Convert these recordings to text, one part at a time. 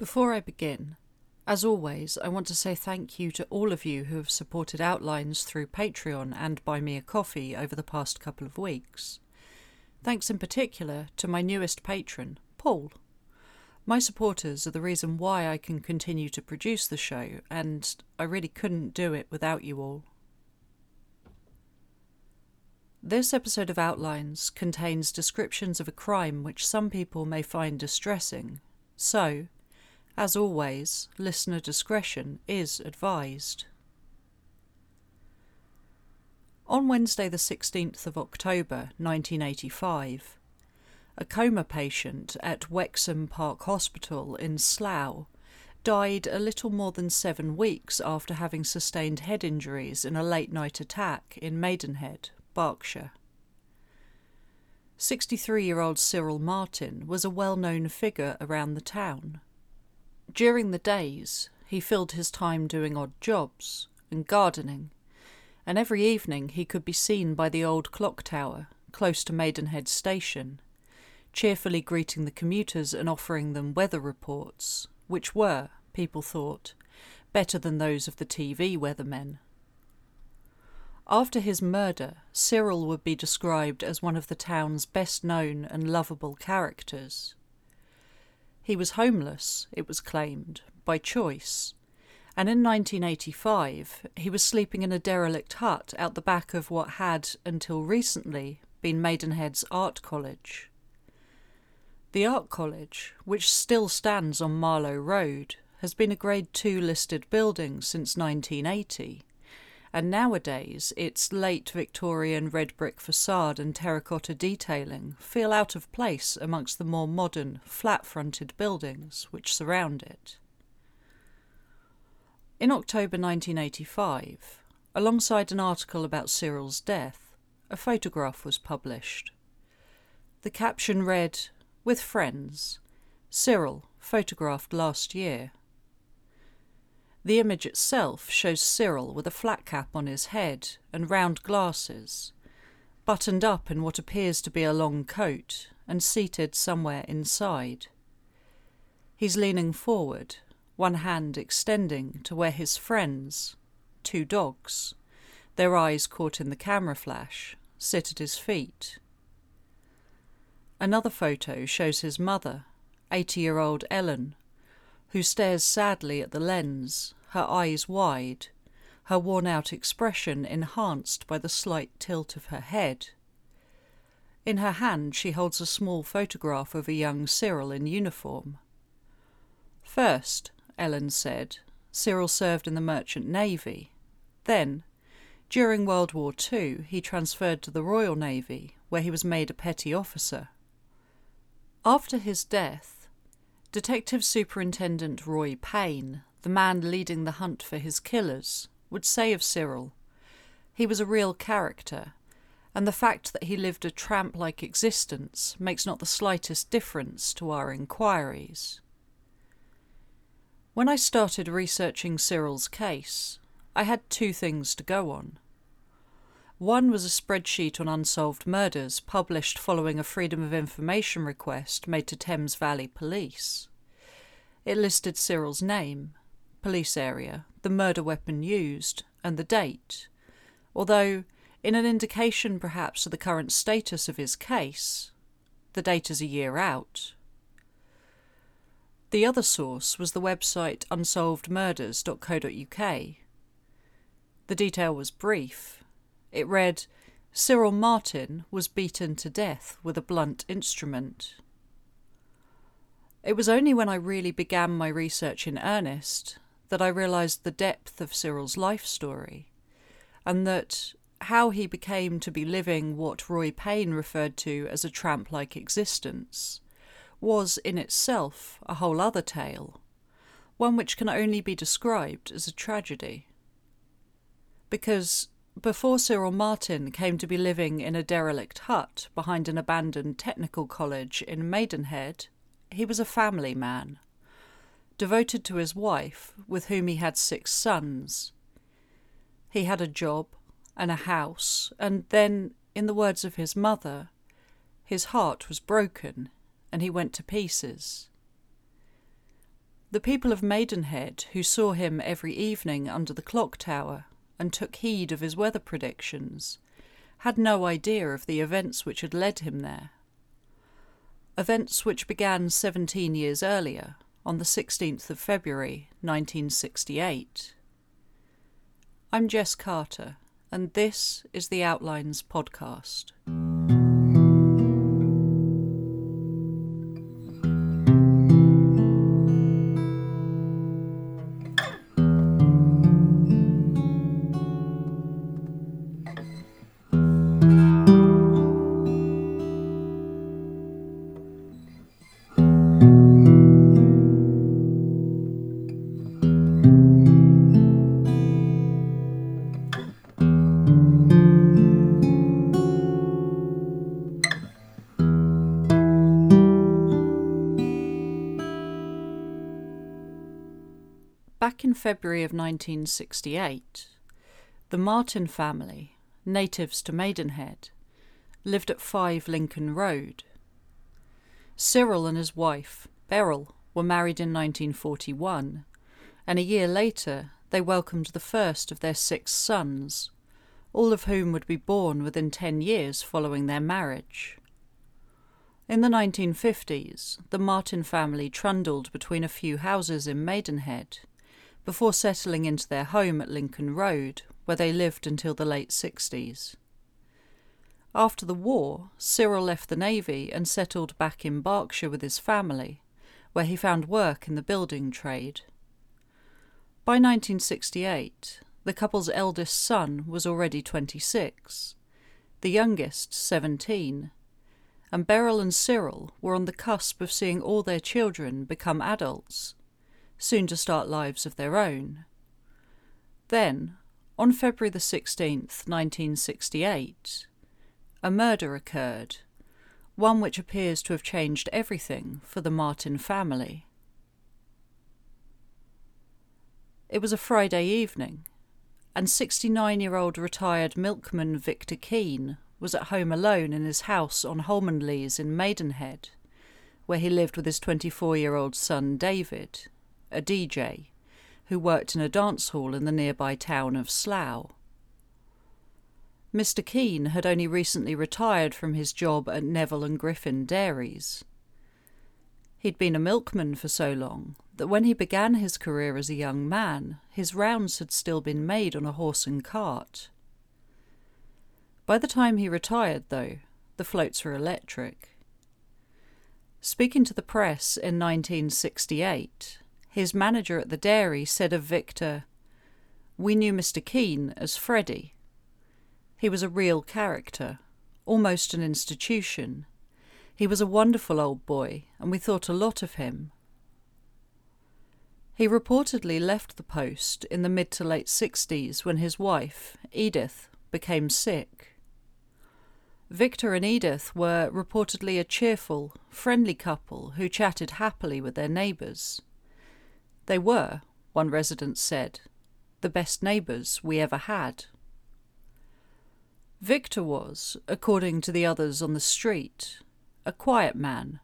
Before I begin, as always, I want to say thank you to all of you who have supported Outlines through Patreon and Buy Me a Coffee over the past couple of weeks. Thanks in particular to my newest patron, Paul. My supporters are the reason why I can continue to produce the show, and I really couldn't do it without you all. This episode of Outlines contains descriptions of a crime which some people may find distressing, so, as always, listener discretion is advised. On Wednesday, the 16th of October 1985, a coma patient at Wexham Park Hospital in Slough died a little more than seven weeks after having sustained head injuries in a late night attack in Maidenhead, Berkshire. 63 year old Cyril Martin was a well known figure around the town. During the days, he filled his time doing odd jobs and gardening, and every evening he could be seen by the old clock tower close to Maidenhead Station, cheerfully greeting the commuters and offering them weather reports, which were, people thought, better than those of the TV weathermen. After his murder, Cyril would be described as one of the town's best known and lovable characters. He was homeless, it was claimed, by choice, and in 1985 he was sleeping in a derelict hut out the back of what had, until recently, been Maidenhead's art college. The art college, which still stands on Marlow Road, has been a Grade 2 listed building since 1980 and nowadays its late Victorian red brick facade and terracotta detailing feel out of place amongst the more modern, flat fronted buildings which surround it. In October 1985, alongside an article about Cyril's death, a photograph was published. The caption read, With friends, Cyril, photographed last year. The image itself shows Cyril with a flat cap on his head and round glasses, buttoned up in what appears to be a long coat and seated somewhere inside. He's leaning forward, one hand extending to where his friends, two dogs, their eyes caught in the camera flash, sit at his feet. Another photo shows his mother, 80 year old Ellen, who stares sadly at the lens, her eyes wide, her worn out expression enhanced by the slight tilt of her head. In her hand, she holds a small photograph of a young Cyril in uniform. First, Ellen said, Cyril served in the Merchant Navy. Then, during World War II, he transferred to the Royal Navy, where he was made a petty officer. After his death, Detective Superintendent Roy Payne, the man leading the hunt for his killers, would say of Cyril, he was a real character, and the fact that he lived a tramp like existence makes not the slightest difference to our inquiries. When I started researching Cyril's case, I had two things to go on. One was a spreadsheet on unsolved murders published following a Freedom of Information request made to Thames Valley Police. It listed Cyril's name, police area, the murder weapon used, and the date, although, in an indication perhaps of the current status of his case, the date is a year out. The other source was the website unsolvedmurders.co.uk. The detail was brief it read Cyril Martin was beaten to death with a blunt instrument. It was only when I really began my research in earnest that I realised the depth of Cyril's life story, and that how he became to be living what Roy Payne referred to as a tramp like existence was in itself a whole other tale, one which can only be described as a tragedy. Because before Cyril Martin came to be living in a derelict hut behind an abandoned technical college in Maidenhead, he was a family man, devoted to his wife, with whom he had six sons. He had a job and a house, and then, in the words of his mother, his heart was broken and he went to pieces. The people of Maidenhead, who saw him every evening under the clock tower and took heed of his weather predictions, had no idea of the events which had led him there. Events which began 17 years earlier, on the 16th of February 1968. I'm Jess Carter, and this is the Outlines Podcast. Back in February of 1968, the Martin family, natives to Maidenhead, lived at 5 Lincoln Road. Cyril and his wife, Beryl, were married in 1941, and a year later they welcomed the first of their six sons, all of whom would be born within 10 years following their marriage. In the 1950s, the Martin family trundled between a few houses in Maidenhead before settling into their home at Lincoln Road, where they lived until the late 60s. After the war, Cyril left the Navy and settled back in Berkshire with his family, where he found work in the building trade. By 1968, the couple's eldest son was already 26, the youngest 17, and Beryl and Cyril were on the cusp of seeing all their children become adults soon to start lives of their own. Then, on February the 16th, 1968, a murder occurred, one which appears to have changed everything for the Martin family. It was a Friday evening, and 69 year old retired milkman Victor Keane was at home alone in his house on Holmanleaze in Maidenhead, where he lived with his 24 year old son David a DJ, who worked in a dance hall in the nearby town of Slough. Mr. Keane had only recently retired from his job at Neville and Griffin Dairies. He'd been a milkman for so long that when he began his career as a young man, his rounds had still been made on a horse and cart. By the time he retired, though, the floats were electric. Speaking to the press in 1968, his manager at the dairy said of Victor, We knew Mr. Keane as Freddie. He was a real character, almost an institution. He was a wonderful old boy, and we thought a lot of him. He reportedly left the post in the mid to late 60s when his wife, Edith, became sick. Victor and Edith were reportedly a cheerful, friendly couple who chatted happily with their neighbours. They were, one resident said, the best neighbours we ever had. Victor was, according to the others on the street, a quiet man,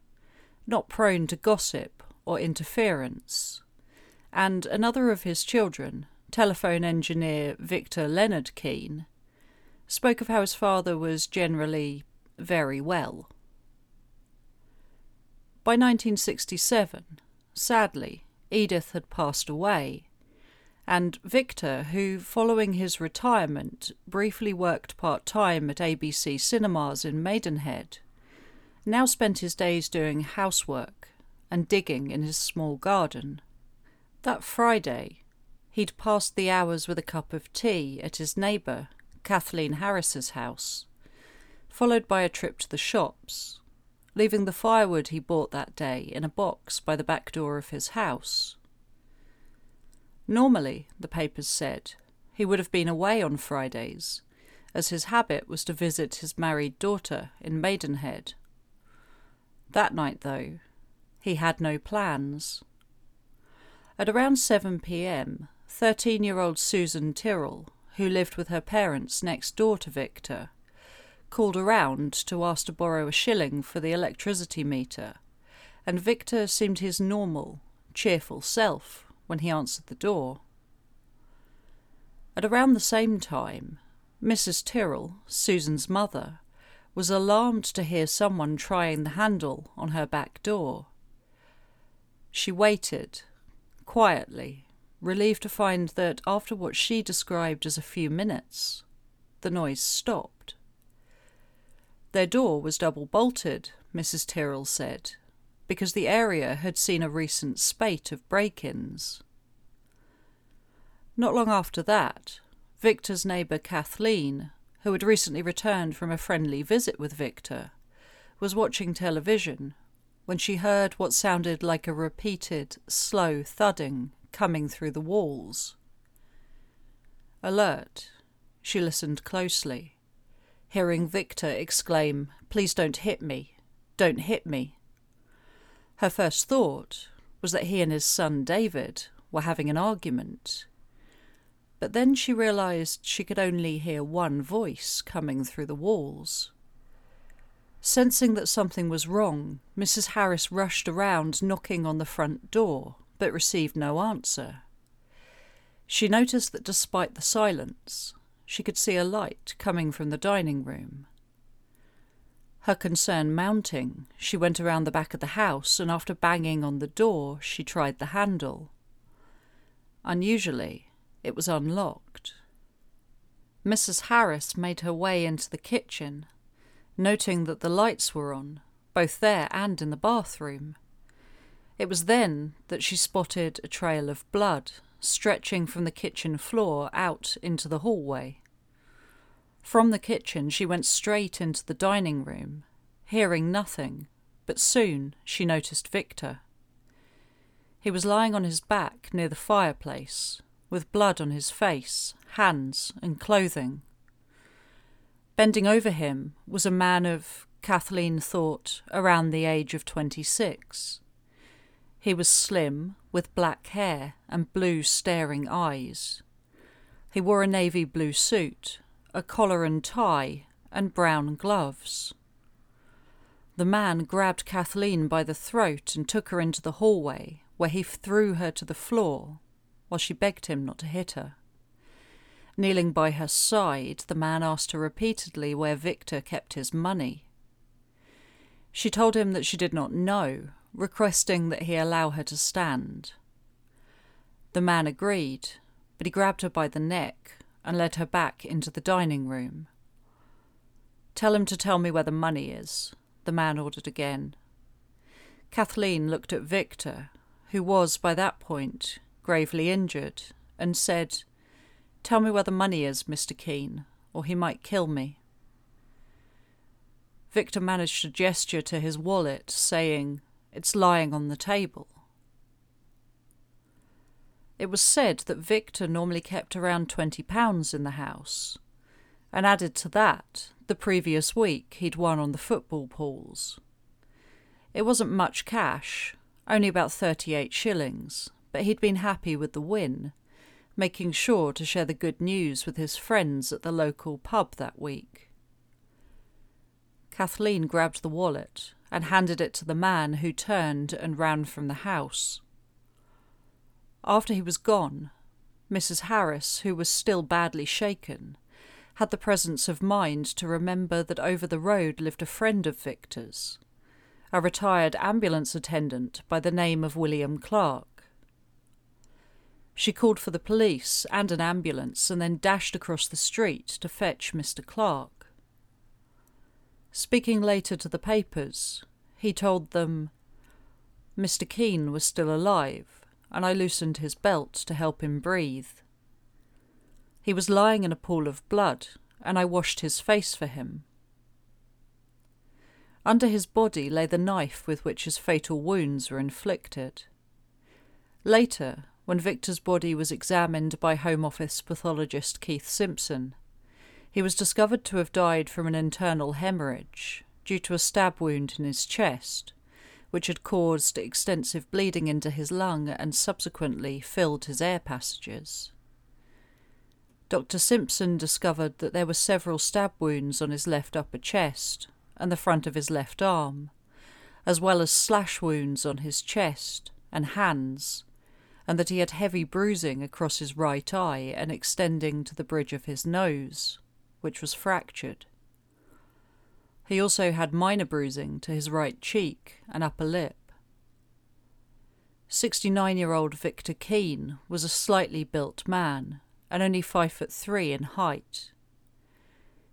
not prone to gossip or interference, and another of his children, telephone engineer Victor Leonard Keane, spoke of how his father was generally very well. By 1967, sadly, Edith had passed away, and Victor, who, following his retirement, briefly worked part time at ABC Cinemas in Maidenhead, now spent his days doing housework and digging in his small garden. That Friday, he'd passed the hours with a cup of tea at his neighbour, Kathleen Harris's house, followed by a trip to the shops leaving the firewood he bought that day in a box by the back door of his house. Normally, the papers said, he would have been away on Fridays, as his habit was to visit his married daughter in Maidenhead. That night, though, he had no plans. At around 7 p.m., 13 year old Susan Tyrrell, who lived with her parents next door to Victor, called around to ask to borrow a shilling for the electricity meter, and Victor seemed his normal, cheerful self when he answered the door. At around the same time, Mrs. Tyrrell, Susan's mother, was alarmed to hear someone trying the handle on her back door. She waited, quietly, relieved to find that after what she described as a few minutes, the noise stopped. Their door was double bolted, Mrs. Tyrrell said, because the area had seen a recent spate of break ins. Not long after that, Victor's neighbour Kathleen who had recently returned from a friendly visit with Victor, was watching television when she heard what sounded like a repeated, slow thudding coming through the walls. Alert, she listened closely, hearing Victor exclaim, Please don't hit me! Don't hit me! Her first thought was that he and his son David were having an argument but then she realized she could only hear one voice coming through the walls. Sensing that something was wrong, Mrs. Harris rushed around knocking on the front door, but received no answer. She noticed that despite the silence, she could see a light coming from the dining room. Her concern mounting, she went around the back of the house and after banging on the door, she tried the handle. Unusually, it was unlocked. Mrs. Harris made her way into the kitchen, noting that the lights were on, both there and in the bathroom. It was then that she spotted a trail of blood stretching from the kitchen floor out into the hallway. From the kitchen, she went straight into the dining room, hearing nothing, but soon she noticed Victor. He was lying on his back near the fireplace, with blood on his face, hands, and clothing. Bending over him was a man of, Kathleen thought, around the age of twenty six. He was slim, with black hair and blue staring eyes. He wore a navy blue suit, a collar and tie, and brown gloves. The man grabbed Kathleen by the throat and took her into the hallway, where he threw her to the floor while she begged him not to hit her. Kneeling by her side, the man asked her repeatedly where Victor kept his money. She told him that she did not know, requesting that he allow her to stand. The man agreed, but he grabbed her by the neck and led her back into the dining room. Tell him to tell me where the money is, the man ordered again. Kathleen looked at Victor, who was, by that point, gravely injured, and said, Tell me where the money is, Mr. Keane, or he might kill me. Victor managed to gesture to his wallet, saying, It's lying on the table. It was said that Victor normally kept around twenty pounds in the house, and added to that, the previous week he'd won on the football pools. It wasn't much cash, only about thirty eight shillings, but he'd been happy with the win, making sure to share the good news with his friends at the local pub that week. Kathleen grabbed the wallet and handed it to the man who turned and ran from the house. After he was gone, Mrs. Harris, who was still badly shaken, had the presence of mind to remember that over the road lived a friend of Victor's, a retired ambulance attendant by the name of William Clark. She called for the police and an ambulance and then dashed across the street to fetch Mr. Clark. Speaking later to the papers, he told them Mr. Keane was still alive, and I loosened his belt to help him breathe. He was lying in a pool of blood, and I washed his face for him. Under his body lay the knife with which his fatal wounds were inflicted. Later, when Victor's body was examined by Home Office pathologist Keith Simpson. He was discovered to have died from an internal hemorrhage due to a stab wound in his chest, which had caused extensive bleeding into his lung and subsequently filled his air passages. Dr. Simpson discovered that there were several stab wounds on his left upper chest and the front of his left arm, as well as slash wounds on his chest and hands, and that he had heavy bruising across his right eye and extending to the bridge of his nose, which was fractured. He also had minor bruising to his right cheek and upper lip. 69 year old Victor Keane was a slightly built man and only five foot three in height.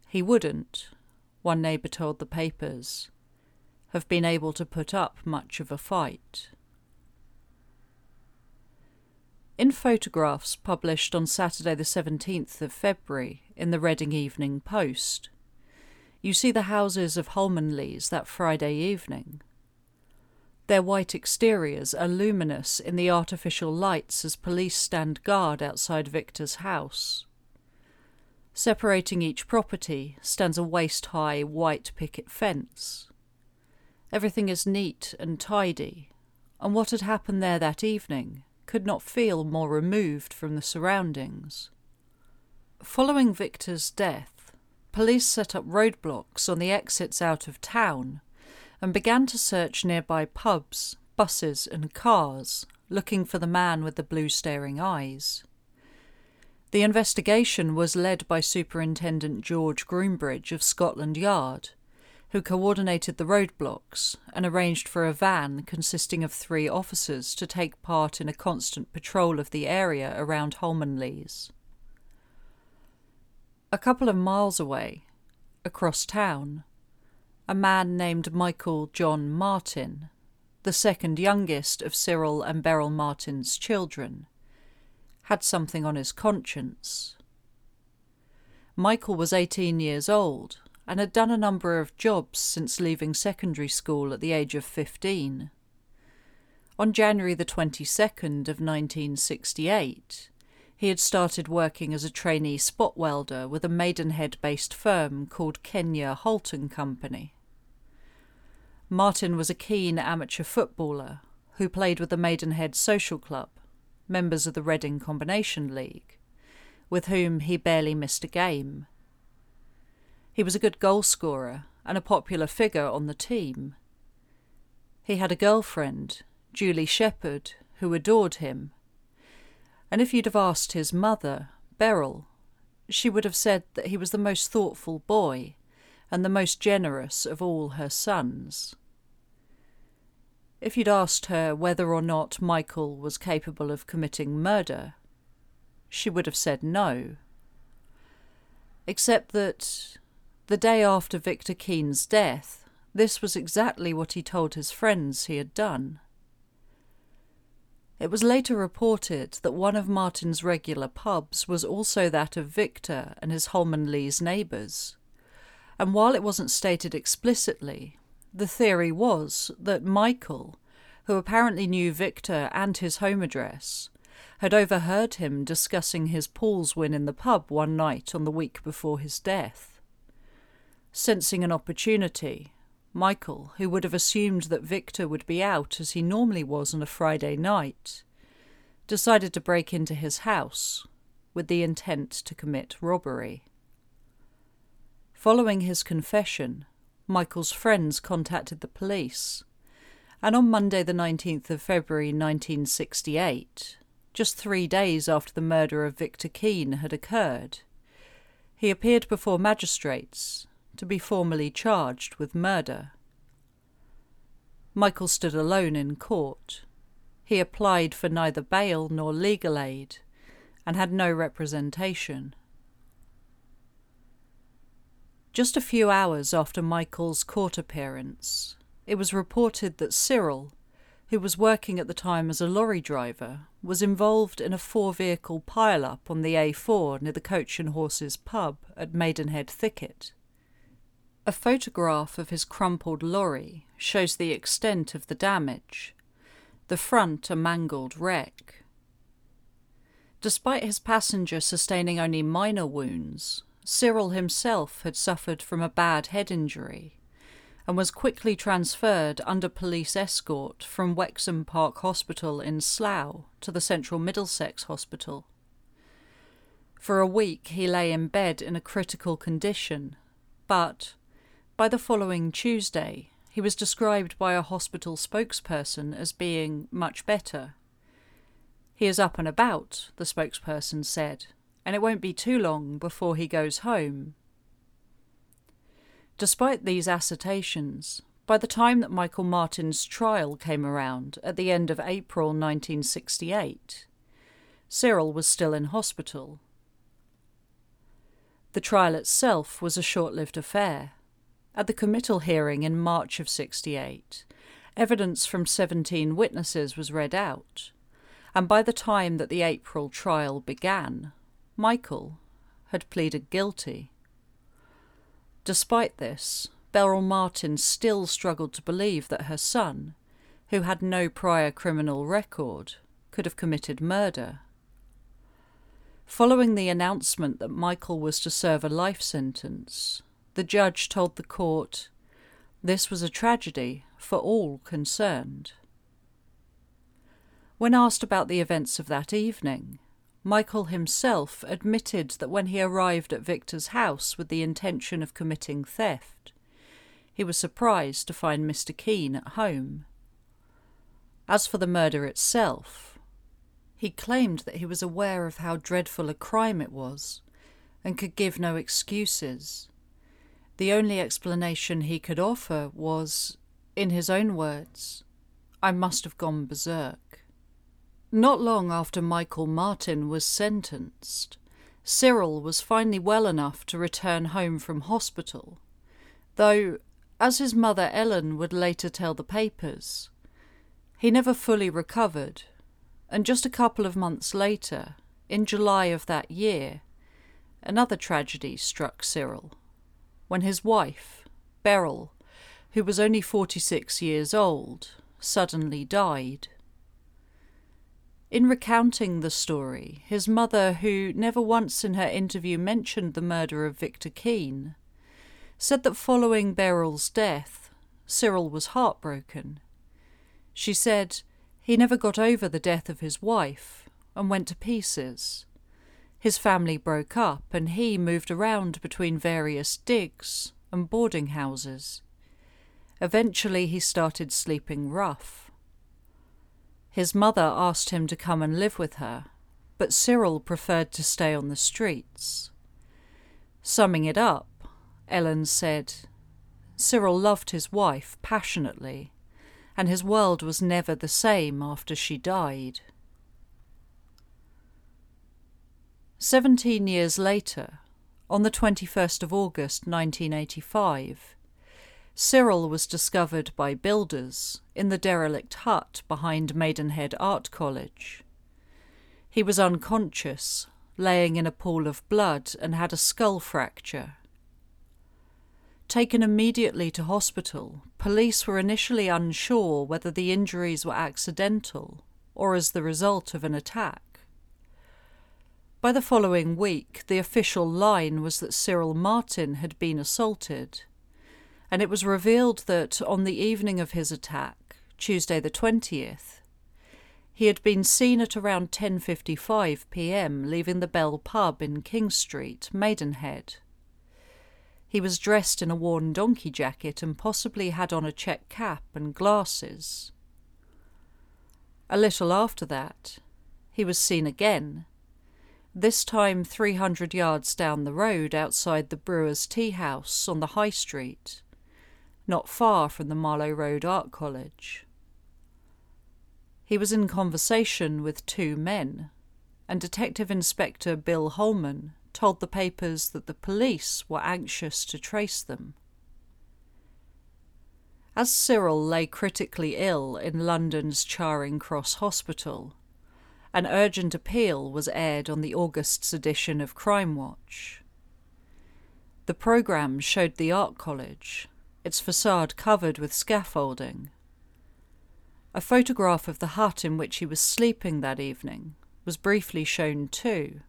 He wouldn't, one neighbour told the papers, have been able to put up much of a fight. In photographs published on Saturday, the 17th of February, in the Reading Evening Post, you see the houses of Holmanleaze that Friday evening. Their white exteriors are luminous in the artificial lights as police stand guard outside Victor's house. Separating each property stands a waist high white picket fence. Everything is neat and tidy, and what had happened there that evening could not feel more removed from the surroundings. Following Victor's death, police set up roadblocks on the exits out of town and began to search nearby pubs, buses, and cars, looking for the man with the blue staring eyes. The investigation was led by Superintendent George Groombridge of Scotland Yard, who coordinated the roadblocks and arranged for a van consisting of three officers to take part in a constant patrol of the area around Holmanleaze. A couple of miles away, across town, a man named Michael John Martin, the second youngest of Cyril and Beryl Martin's children, had something on his conscience. Michael was 18 years old and had done a number of jobs since leaving secondary school at the age of 15. On January the 22nd of 1968, he had started working as a trainee spot welder with a Maidenhead based firm called Kenya Holt and Company. Martin was a keen amateur footballer who played with the Maidenhead Social Club, members of the Reading Combination League, with whom he barely missed a game he was a good goal scorer and a popular figure on the team. He had a girlfriend, Julie Shepherd, who adored him. And if you'd have asked his mother, Beryl, she would have said that he was the most thoughtful boy and the most generous of all her sons. If you'd asked her whether or not Michael was capable of committing murder, she would have said no. Except that the day after Victor Keane's death, this was exactly what he told his friends he had done. It was later reported that one of Martin's regular pubs was also that of Victor and his Holmanleaze neighbours. And while it wasn't stated explicitly, the theory was that Michael, who apparently knew Victor and his home address, had overheard him discussing his pools win in the pub one night on the week before his death. Sensing an opportunity, Michael, who would have assumed that Victor would be out as he normally was on a Friday night, decided to break into his house with the intent to commit robbery. Following his confession, Michael's friends contacted the police, and on Monday, the 19th of February 1968, just three days after the murder of Victor Keane had occurred, he appeared before magistrates to be formally charged with murder. Michael stood alone in court. He applied for neither bail nor legal aid and had no representation. Just a few hours after Michael's court appearance, it was reported that Cyril, who was working at the time as a lorry driver, was involved in a four vehicle pile up on the A4 near the Coach and Horses pub at Maidenhead Thicket. A photograph of his crumpled lorry shows the extent of the damage, the front a mangled wreck. Despite his passenger sustaining only minor wounds, Cyril himself had suffered from a bad head injury and was quickly transferred under police escort from Wexham Park Hospital in Slough to the Central Middlesex Hospital. For a week he lay in bed in a critical condition, but by the following Tuesday, He was described by a hospital spokesperson as being much better. He is up and about, the spokesperson said, and it won't be too long before he goes home. Despite these assertions, by the time that Michael Martin's trial came around at the end of April 1968, Cyril was still in hospital. The trial itself was a short lived affair. At the committal hearing in March of 68, evidence from 17 witnesses was read out, and by the time that the April trial began, Michael had pleaded guilty. Despite this, Beryl Martin still struggled to believe that her son, who had no prior criminal record, could have committed murder. Following the announcement that Michael was to serve a life sentence, the judge told the court this was a tragedy for all concerned. When asked about the events of that evening, Michael himself admitted that when he arrived at Victor's house with the intention of committing theft, he was surprised to find Mr. Keane at home. As for the murder itself, he claimed that he was aware of how dreadful a crime it was and could give no excuses. The only explanation he could offer was, in his own words, I must have gone berserk. Not long after Michael Martin was sentenced, Cyril was finally well enough to return home from hospital, though, as his mother Ellen would later tell the papers, he never fully recovered, and just a couple of months later, in July of that year, another tragedy struck Cyril when his wife, Beryl, who was only 46 years old, suddenly died. In recounting the story, his mother, who never once in her interview mentioned the murder of Victor Keane, said that following Beryl's death, Cyril was heartbroken. She said he never got over the death of his wife and went to pieces. His family broke up and he moved around between various digs and boarding houses. Eventually, he started sleeping rough. His mother asked him to come and live with her, but Cyril preferred to stay on the streets. Summing it up, Ellen said, Cyril loved his wife passionately, and his world was never the same after she died. Seventeen years later, on the 21st of August 1985, Cyril was discovered by builders in the derelict hut behind Maidenhead Art College. He was unconscious, laying in a pool of blood, and had a skull fracture. Taken immediately to hospital, police were initially unsure whether the injuries were accidental or as the result of an attack. By the following week, the official line was that Cyril Martin had been assaulted and it was revealed that on the evening of his attack, Tuesday the 20th, he had been seen at around 10:55 p.m. leaving the Bell pub in King Street, Maidenhead. He was dressed in a worn donkey jacket and possibly had on a check cap and glasses. A little after that, he was seen again, this time 300 yards down the road outside the Brewer's Tea House on the High Street not far from the Marlow Road Art College. He was in conversation with two men, and Detective Inspector Bill Holman told the papers that the police were anxious to trace them. As Cyril lay critically ill in London's Charing Cross Hospital, an urgent appeal was aired on the August's edition of Crime Watch. The programme showed the art college its facade covered with scaffolding. A photograph of the hut in which he was sleeping that evening was briefly shown too.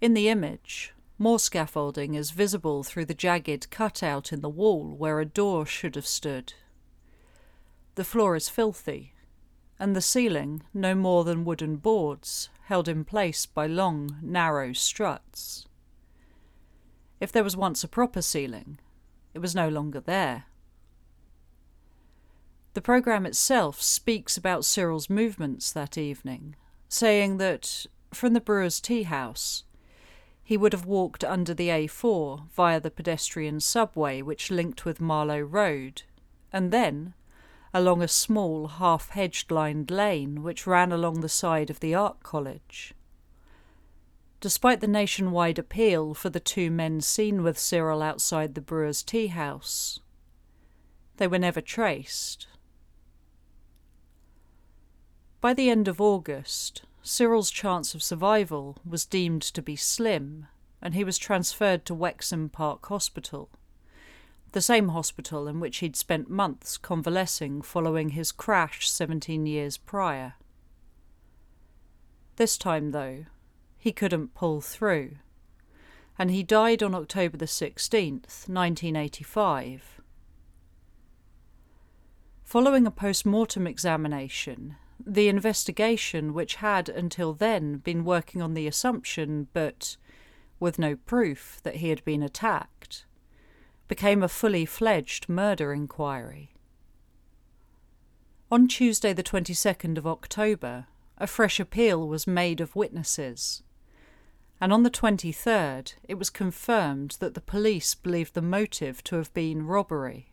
In the image, more scaffolding is visible through the jagged cutout in the wall where a door should have stood. The floor is filthy, and the ceiling no more than wooden boards held in place by long, narrow struts. If there was once a proper ceiling, it was no longer there. The programme itself speaks about Cyril's movements that evening, saying that from the Brewer's Tea House, he would have walked under the A4 via the pedestrian subway which linked with Marlow Road, and then along a small, half hedged lined lane which ran along the side of the Art College. Despite the nationwide appeal for the two men seen with Cyril outside the Brewer's Tea House, they were never traced. By the end of August, Cyril's chance of survival was deemed to be slim, and he was transferred to Wexham Park Hospital, the same hospital in which he'd spent months convalescing following his crash 17 years prior. This time, though, he couldn't pull through, and he died on October the 16th, 1985. Following a post mortem examination, the investigation, which had until then been working on the assumption, but with no proof, that he had been attacked, became a fully fledged murder inquiry. On Tuesday, the 22nd of October, a fresh appeal was made of witnesses, and on the 23rd it was confirmed that the police believed the motive to have been robbery.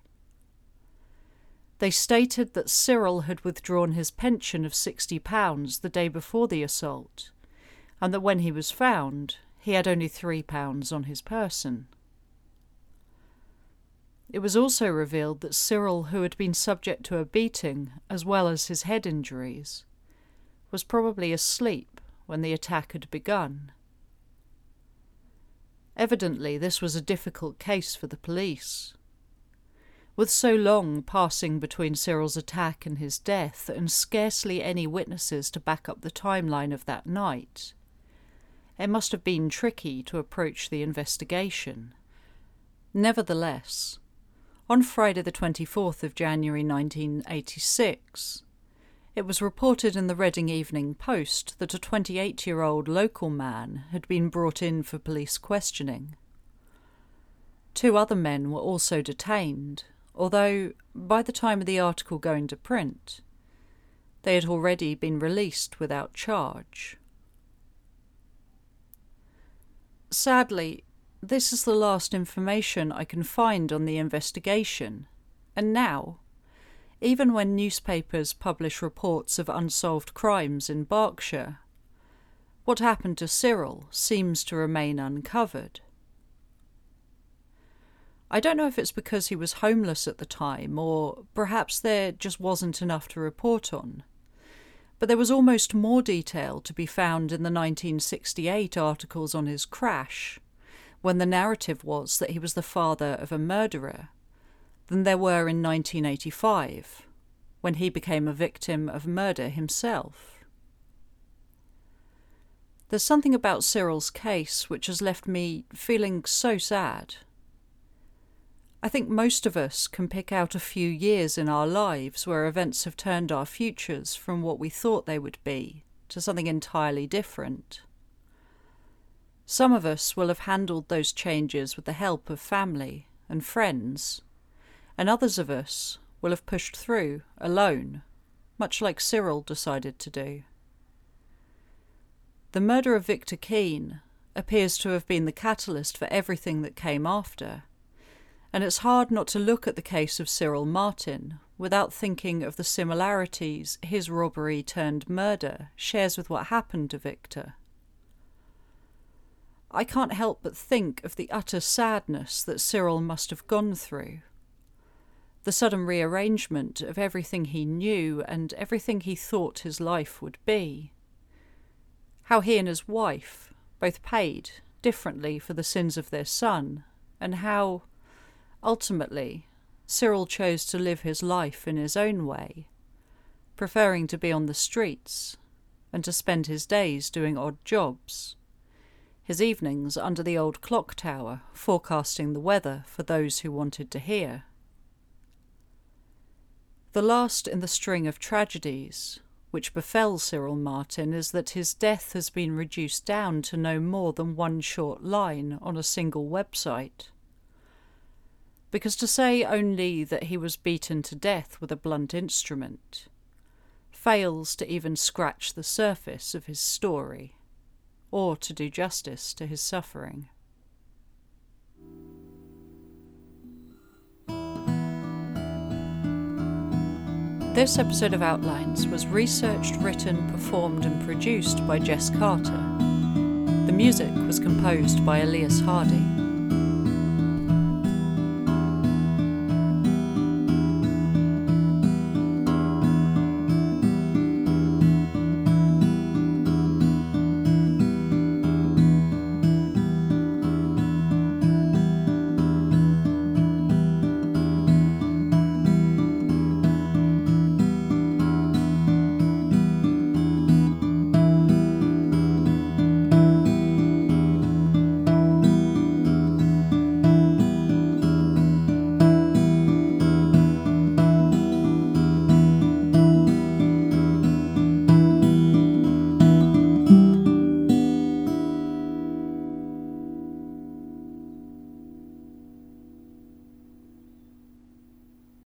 They stated that Cyril had withdrawn his pension of £60 the day before the assault, and that when he was found, he had only £3 on his person. It was also revealed that Cyril, who had been subject to a beating as well as his head injuries, was probably asleep when the attack had begun. Evidently, this was a difficult case for the police. With so long passing between Cyril's attack and his death, and scarcely any witnesses to back up the timeline of that night, it must have been tricky to approach the investigation. Nevertheless, on Friday, the 24th of January 1986, it was reported in the Reading Evening Post that a 28 year old local man had been brought in for police questioning. Two other men were also detained, although by the time of the article going to print, they had already been released without charge. Sadly, this is the last information I can find on the investigation, and now, even when newspapers publish reports of unsolved crimes in Berkshire, what happened to Cyril seems to remain uncovered. I don't know if it's because he was homeless at the time, or perhaps there just wasn't enough to report on. But there was almost more detail to be found in the 1968 articles on his crash, when the narrative was that he was the father of a murderer, than there were in 1985, when he became a victim of murder himself. There's something about Cyril's case which has left me feeling so sad I think most of us can pick out a few years in our lives where events have turned our futures from what we thought they would be to something entirely different. Some of us will have handled those changes with the help of family and friends, and others of us will have pushed through alone, much like Cyril decided to do. The murder of Victor Keane appears to have been the catalyst for everything that came after and it's hard not to look at the case of Cyril Martin without thinking of the similarities his robbery turned murder shares with what happened to Victor. I can't help but think of the utter sadness that Cyril must have gone through. The sudden rearrangement of everything he knew and everything he thought his life would be. How he and his wife both paid differently for the sins of their son, and how, Ultimately, Cyril chose to live his life in his own way, preferring to be on the streets and to spend his days doing odd jobs, his evenings under the old clock tower forecasting the weather for those who wanted to hear. The last in the string of tragedies which befell Cyril Martin is that his death has been reduced down to no more than one short line on a single website. because to say only that he was beaten to death with a blunt instrument fails to even scratch the surface of his story or to do justice to his suffering. This episode of Outlines was researched, written, performed, and produced by Jess Carter. The music was composed by Elias Hardy.